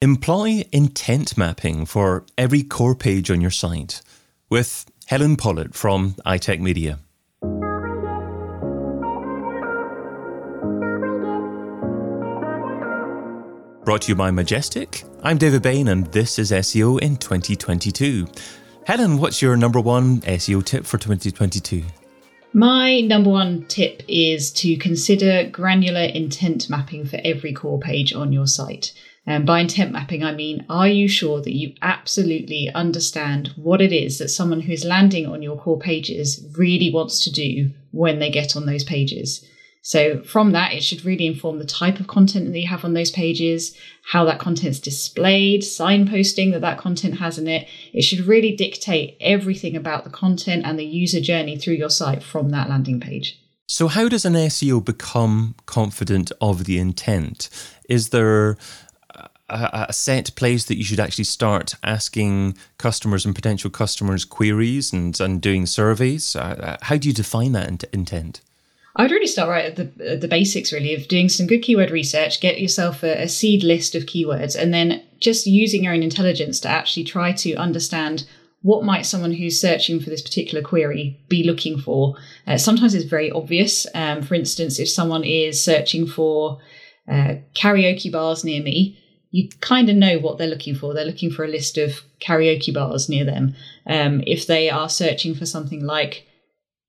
Employ intent mapping for every core page on your site with Helen Pollitt from iTech Media. Brought to you by Majestic. I'm David Bain, and this is SEO in 2022. Helen, what's your number one SEO tip for 2022? My number one tip is to consider granular intent mapping for every core page on your site. And by intent mapping, I mean, are you sure that you absolutely understand what it is that someone who's landing on your core pages really wants to do when they get on those pages? So, from that, it should really inform the type of content that you have on those pages, how that content's displayed, signposting that that content has in it. It should really dictate everything about the content and the user journey through your site from that landing page. So, how does an SEO become confident of the intent? Is there a, a, set place that you should actually start asking customers and potential customers queries and, and doing surveys? Uh, uh how do you define that int- intent? I would really start right at the, the basics, really, of doing some good keyword research, get yourself a, a seed list of keywords, and then just using your own intelligence to actually try to understand what might someone who's searching for this particular query be looking for. Uh, sometimes it's very obvious. Um, for instance, if someone is searching for uh, karaoke bars near me, you kind of know what they're looking for. They're looking for a list of karaoke bars near them. Um, if they are searching for something like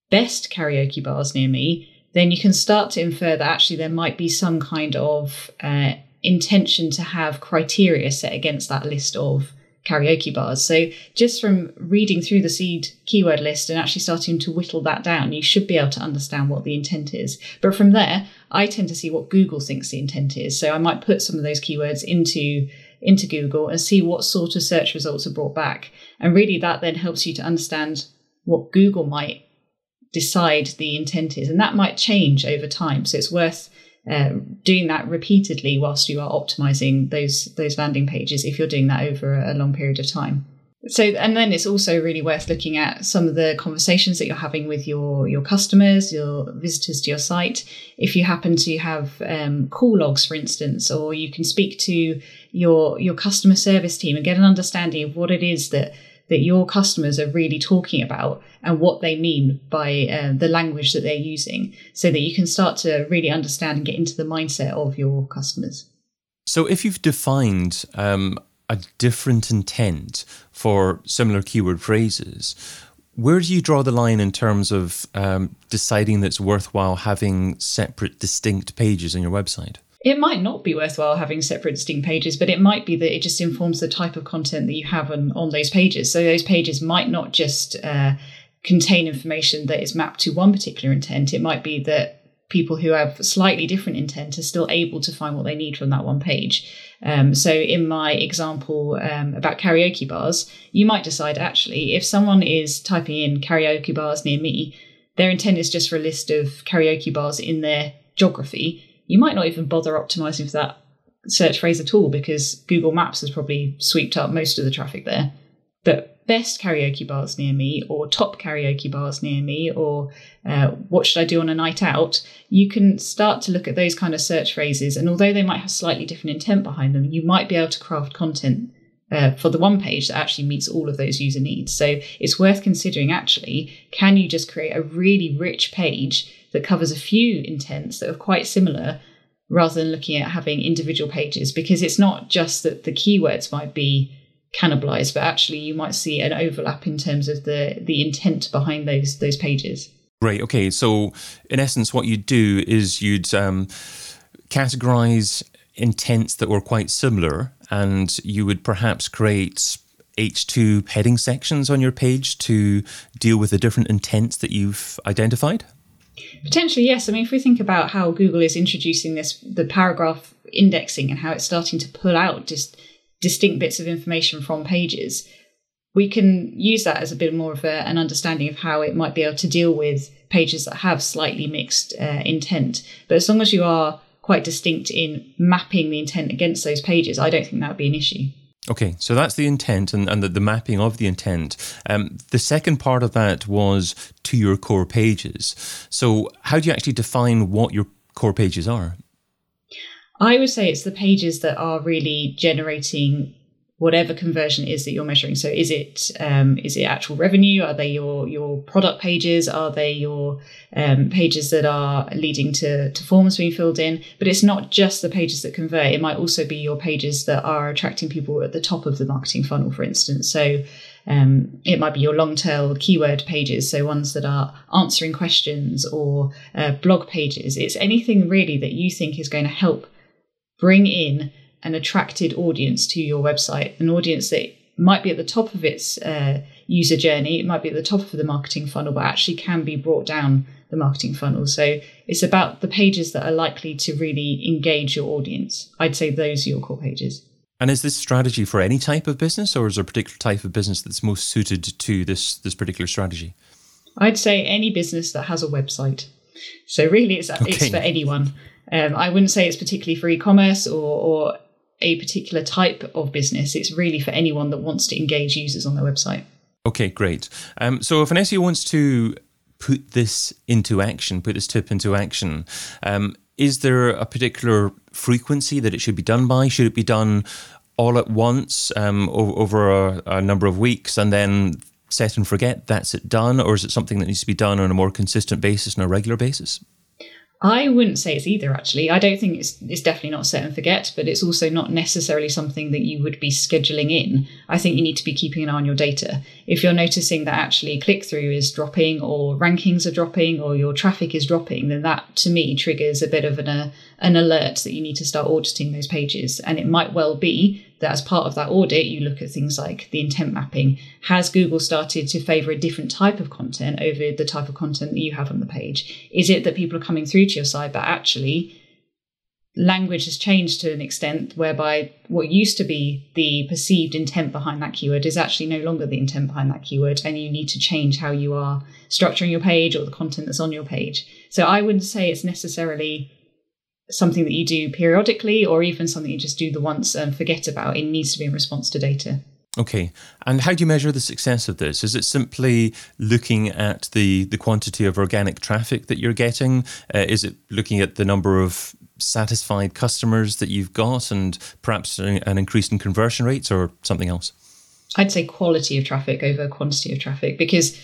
best karaoke bars near me, then you can start to infer that actually there might be some kind of uh, intention to have criteria set against that list of karaoke bars. So just from reading through the seed keyword list and actually starting to whittle that down, you should be able to understand what the intent is. But from there, I tend to see what Google thinks the intent is. So I might put some of those keywords into into Google and see what sort of search results are brought back. And really that then helps you to understand what Google might decide the intent is. And that might change over time. So it's worth um, doing that repeatedly whilst you are optimizing those those landing pages if you're doing that over a long period of time so and then it's also really worth looking at some of the conversations that you're having with your your customers your visitors to your site if you happen to have um, call logs for instance or you can speak to your your customer service team and get an understanding of what it is that that your customers are really talking about and what they mean by uh, the language that they're using so that you can start to really understand and get into the mindset of your customers. So, if you've defined um, a different intent for similar keyword phrases, where do you draw the line in terms of um, deciding that it's worthwhile having separate, distinct pages on your website? it might not be worthwhile having separate distinct pages, but it might be that it just informs the type of content that you have on, on those pages. So those pages might not just uh, contain information that is mapped to one particular intent. It might be that people who have slightly different intent are still able to find what they need from that one page. Um, so, in my example um, about karaoke bars, you might decide actually if someone is typing in karaoke bars near me, their intent is just for a list of karaoke bars in their geography you might not even bother optimizing for that search phrase at all because Google Maps has probably swept up most of the traffic there. But best karaoke bars near me, or top karaoke bars near me, or uh, what should I do on a night out, you can start to look at those kind of search phrases. And although they might have slightly different intent behind them, you might be able to craft content uh, for the one page that actually meets all of those user needs. So it's worth considering actually, can you just create a really rich page that covers a few intents that are quite similar rather than looking at having individual pages because it's not just that the keywords might be cannibalized but actually you might see an overlap in terms of the the intent behind those those pages. Right okay. So in essence what you'd do is you'd um, categorize intents that were quite similar and you would perhaps create H2 heading sections on your page to deal with the different intents that you've identified? Potentially, yes. I mean, if we think about how Google is introducing this, the paragraph indexing and how it's starting to pull out just distinct bits of information from pages, we can use that as a bit more of a, an understanding of how it might be able to deal with pages that have slightly mixed uh, intent. But as long as you are quite distinct in mapping the intent against those pages, I don't think that would be an issue. Okay, so that's the intent and, and the, the mapping of the intent. Um, the second part of that was to your core pages. So, how do you actually define what your core pages are? I would say it's the pages that are really generating whatever conversion is that you're measuring. So is it um, is it actual revenue? Are they your your product pages? Are they your um, pages that are leading to, to forms being filled in? But it's not just the pages that convert. It might also be your pages that are attracting people at the top of the marketing funnel, for instance. So um, it might be your long tail keyword pages, so ones that are answering questions or uh, blog pages. It's anything really that you think is going to help bring in an attracted audience to your website, an audience that might be at the top of its uh, user journey, it might be at the top of the marketing funnel, but actually can be brought down the marketing funnel. So it's about the pages that are likely to really engage your audience. I'd say those are your core pages. And is this strategy for any type of business, or is there a particular type of business that's most suited to this this particular strategy? I'd say any business that has a website. So really, it's okay. it's for anyone. Um, I wouldn't say it's particularly for e-commerce or, or a particular type of business. It's really for anyone that wants to engage users on their website. Okay, great. Um, so if an SEO wants to put this into action, put this tip into action, um, is there a particular frequency that it should be done by? Should it be done all at once um, over a, a number of weeks and then set and forget that's it done? Or is it something that needs to be done on a more consistent basis, on a regular basis? I wouldn't say it's either, actually. I don't think it's, it's definitely not set and forget, but it's also not necessarily something that you would be scheduling in. I think you need to be keeping an eye on your data. If you're noticing that actually click through is dropping, or rankings are dropping, or your traffic is dropping, then that to me triggers a bit of an, uh, an alert that you need to start auditing those pages. And it might well be that as part of that audit, you look at things like the intent mapping. Has Google started to favor a different type of content over the type of content that you have on the page? Is it that people are coming through to your site, but actually language has changed to an extent whereby what used to be the perceived intent behind that keyword is actually no longer the intent behind that keyword, and you need to change how you are structuring your page or the content that's on your page. So I wouldn't say it's necessarily something that you do periodically or even something you just do the once and forget about. It needs to be in response to data. Okay. And how do you measure the success of this? Is it simply looking at the, the quantity of organic traffic that you're getting? Uh, is it looking at the number of satisfied customers that you've got and perhaps an increase in conversion rates or something else? I'd say quality of traffic over quantity of traffic because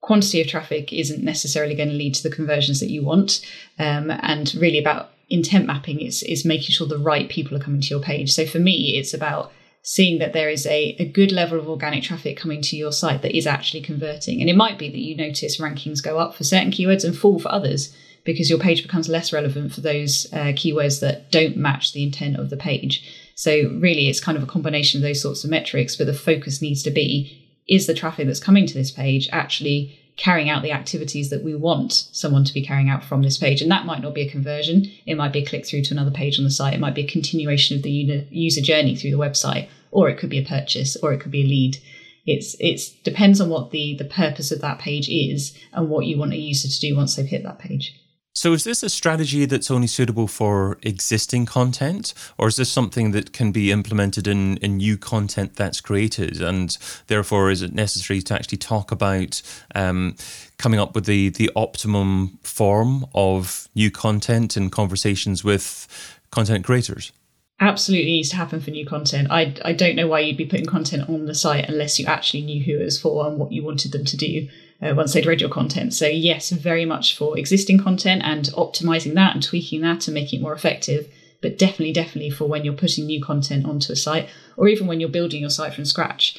quantity of traffic isn't necessarily going to lead to the conversions that you want. Um, and really about intent mapping is is making sure the right people are coming to your page. So for me, it's about seeing that there is a, a good level of organic traffic coming to your site that is actually converting. And it might be that you notice rankings go up for certain keywords and fall for others because your page becomes less relevant for those uh, keywords that don't match the intent of the page. So really, it's kind of a combination of those sorts of metrics, but the focus needs to be is the traffic that's coming to this page actually carrying out the activities that we want someone to be carrying out from this page. And that might not be a conversion. It might be a click through to another page on the site. It might be a continuation of the user journey through the website, or it could be a purchase, or it could be a lead. It's it's depends on what the the purpose of that page is and what you want a user to do once they've hit that page. So, is this a strategy that's only suitable for existing content, or is this something that can be implemented in, in new content that's created? And therefore, is it necessary to actually talk about um, coming up with the, the optimum form of new content in conversations with content creators? Absolutely needs to happen for new content. I, I don't know why you'd be putting content on the site unless you actually knew who it was for and what you wanted them to do uh, once they'd read your content. So, yes, very much for existing content and optimizing that and tweaking that and making it more effective. But definitely, definitely for when you're putting new content onto a site or even when you're building your site from scratch.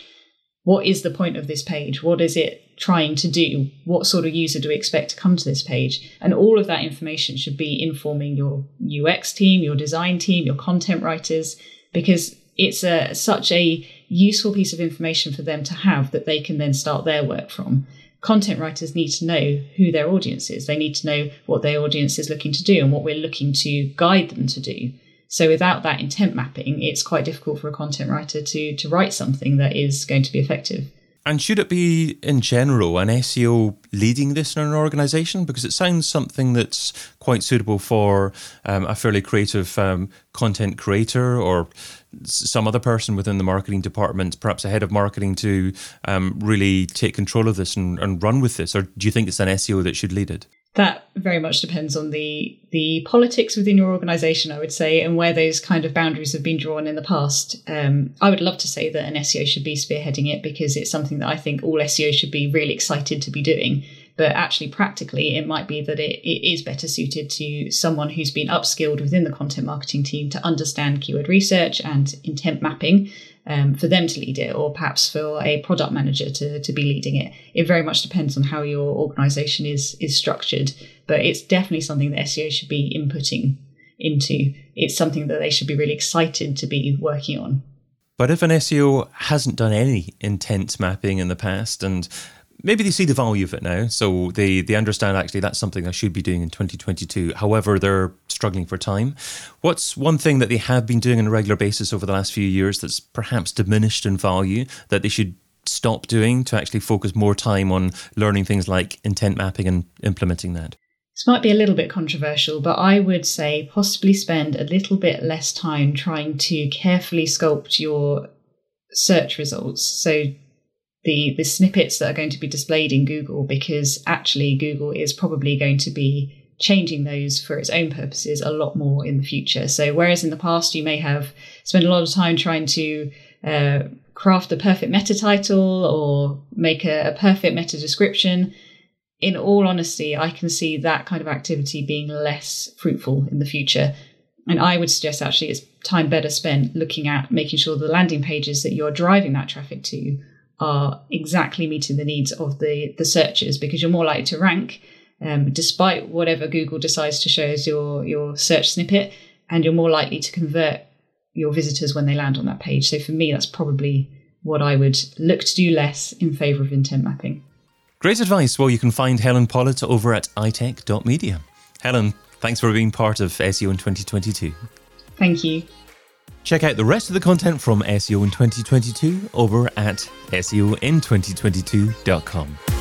What is the point of this page? What is it trying to do? What sort of user do we expect to come to this page? And all of that information should be informing your UX team, your design team, your content writers, because it's a, such a useful piece of information for them to have that they can then start their work from content writers need to know who their audience is. They need to know what their audience is looking to do and what we're looking to guide them to do. So without that intent mapping, it's quite difficult for a content writer to to write something that is going to be effective. And should it be in general an SEO leading this in an organization? Because it sounds something that's quite suitable for um, a fairly creative um, content creator or some other person within the marketing department, perhaps a head of marketing, to um, really take control of this and, and, run with this? Or do you think it's an SEO that should lead it? That very much depends on the the politics within your organization, I would say, and where those kind of boundaries have been drawn in the past. Um, I would love to say that an SEO should be spearheading it because it's something that I think all SEO should be really excited to be doing. But actually, practically, it might be that it, it is better suited to someone who's been upskilled within the content marketing team to understand keyword research and intent mapping um, for them to lead it, or perhaps for a product manager to, to be leading it. It very much depends on how your organization is is structured, but it's definitely something that SEO should be inputting into. It's something that they should be really excited to be working on. But if an SEO hasn't done any intent mapping in the past and maybe they see the value of it now, so they they understand actually that's something I should be doing in 2022. However, they're struggling for time. What's one thing that they have been doing on a regular basis over the last few years that's perhaps diminished in value that they should stop doing to actually focus more time on learning things like intent mapping and implementing that? This might be a little bit controversial, but I would say possibly spend a little bit less time trying to carefully sculpt your search results. So the the snippets that are going to be displayed in Google because actually Google is probably going to be changing those for its own purposes a lot more in the future. So whereas in the past you may have spent a lot of time trying to uh, craft the perfect meta title or make a, a perfect meta description, in all honesty, I can see that kind of activity being less fruitful in the future. And I would suggest actually it's time better spent looking at making sure the landing pages that you're driving that traffic to are exactly meeting the needs of the, the searchers because you're more likely to rank um, despite whatever Google decides to show as your, your search snippet, and you're more likely to convert your visitors when they land on that page. So for me, that's probably what I would look to do less in favour of intent mapping. Great advice. Well, you can find Helen Pollitt over at itech.media. Helen, thanks for being part of SEO in 2022. Thank you. Check out the rest of the content from SEO in 2022 over at SEOin2022.com.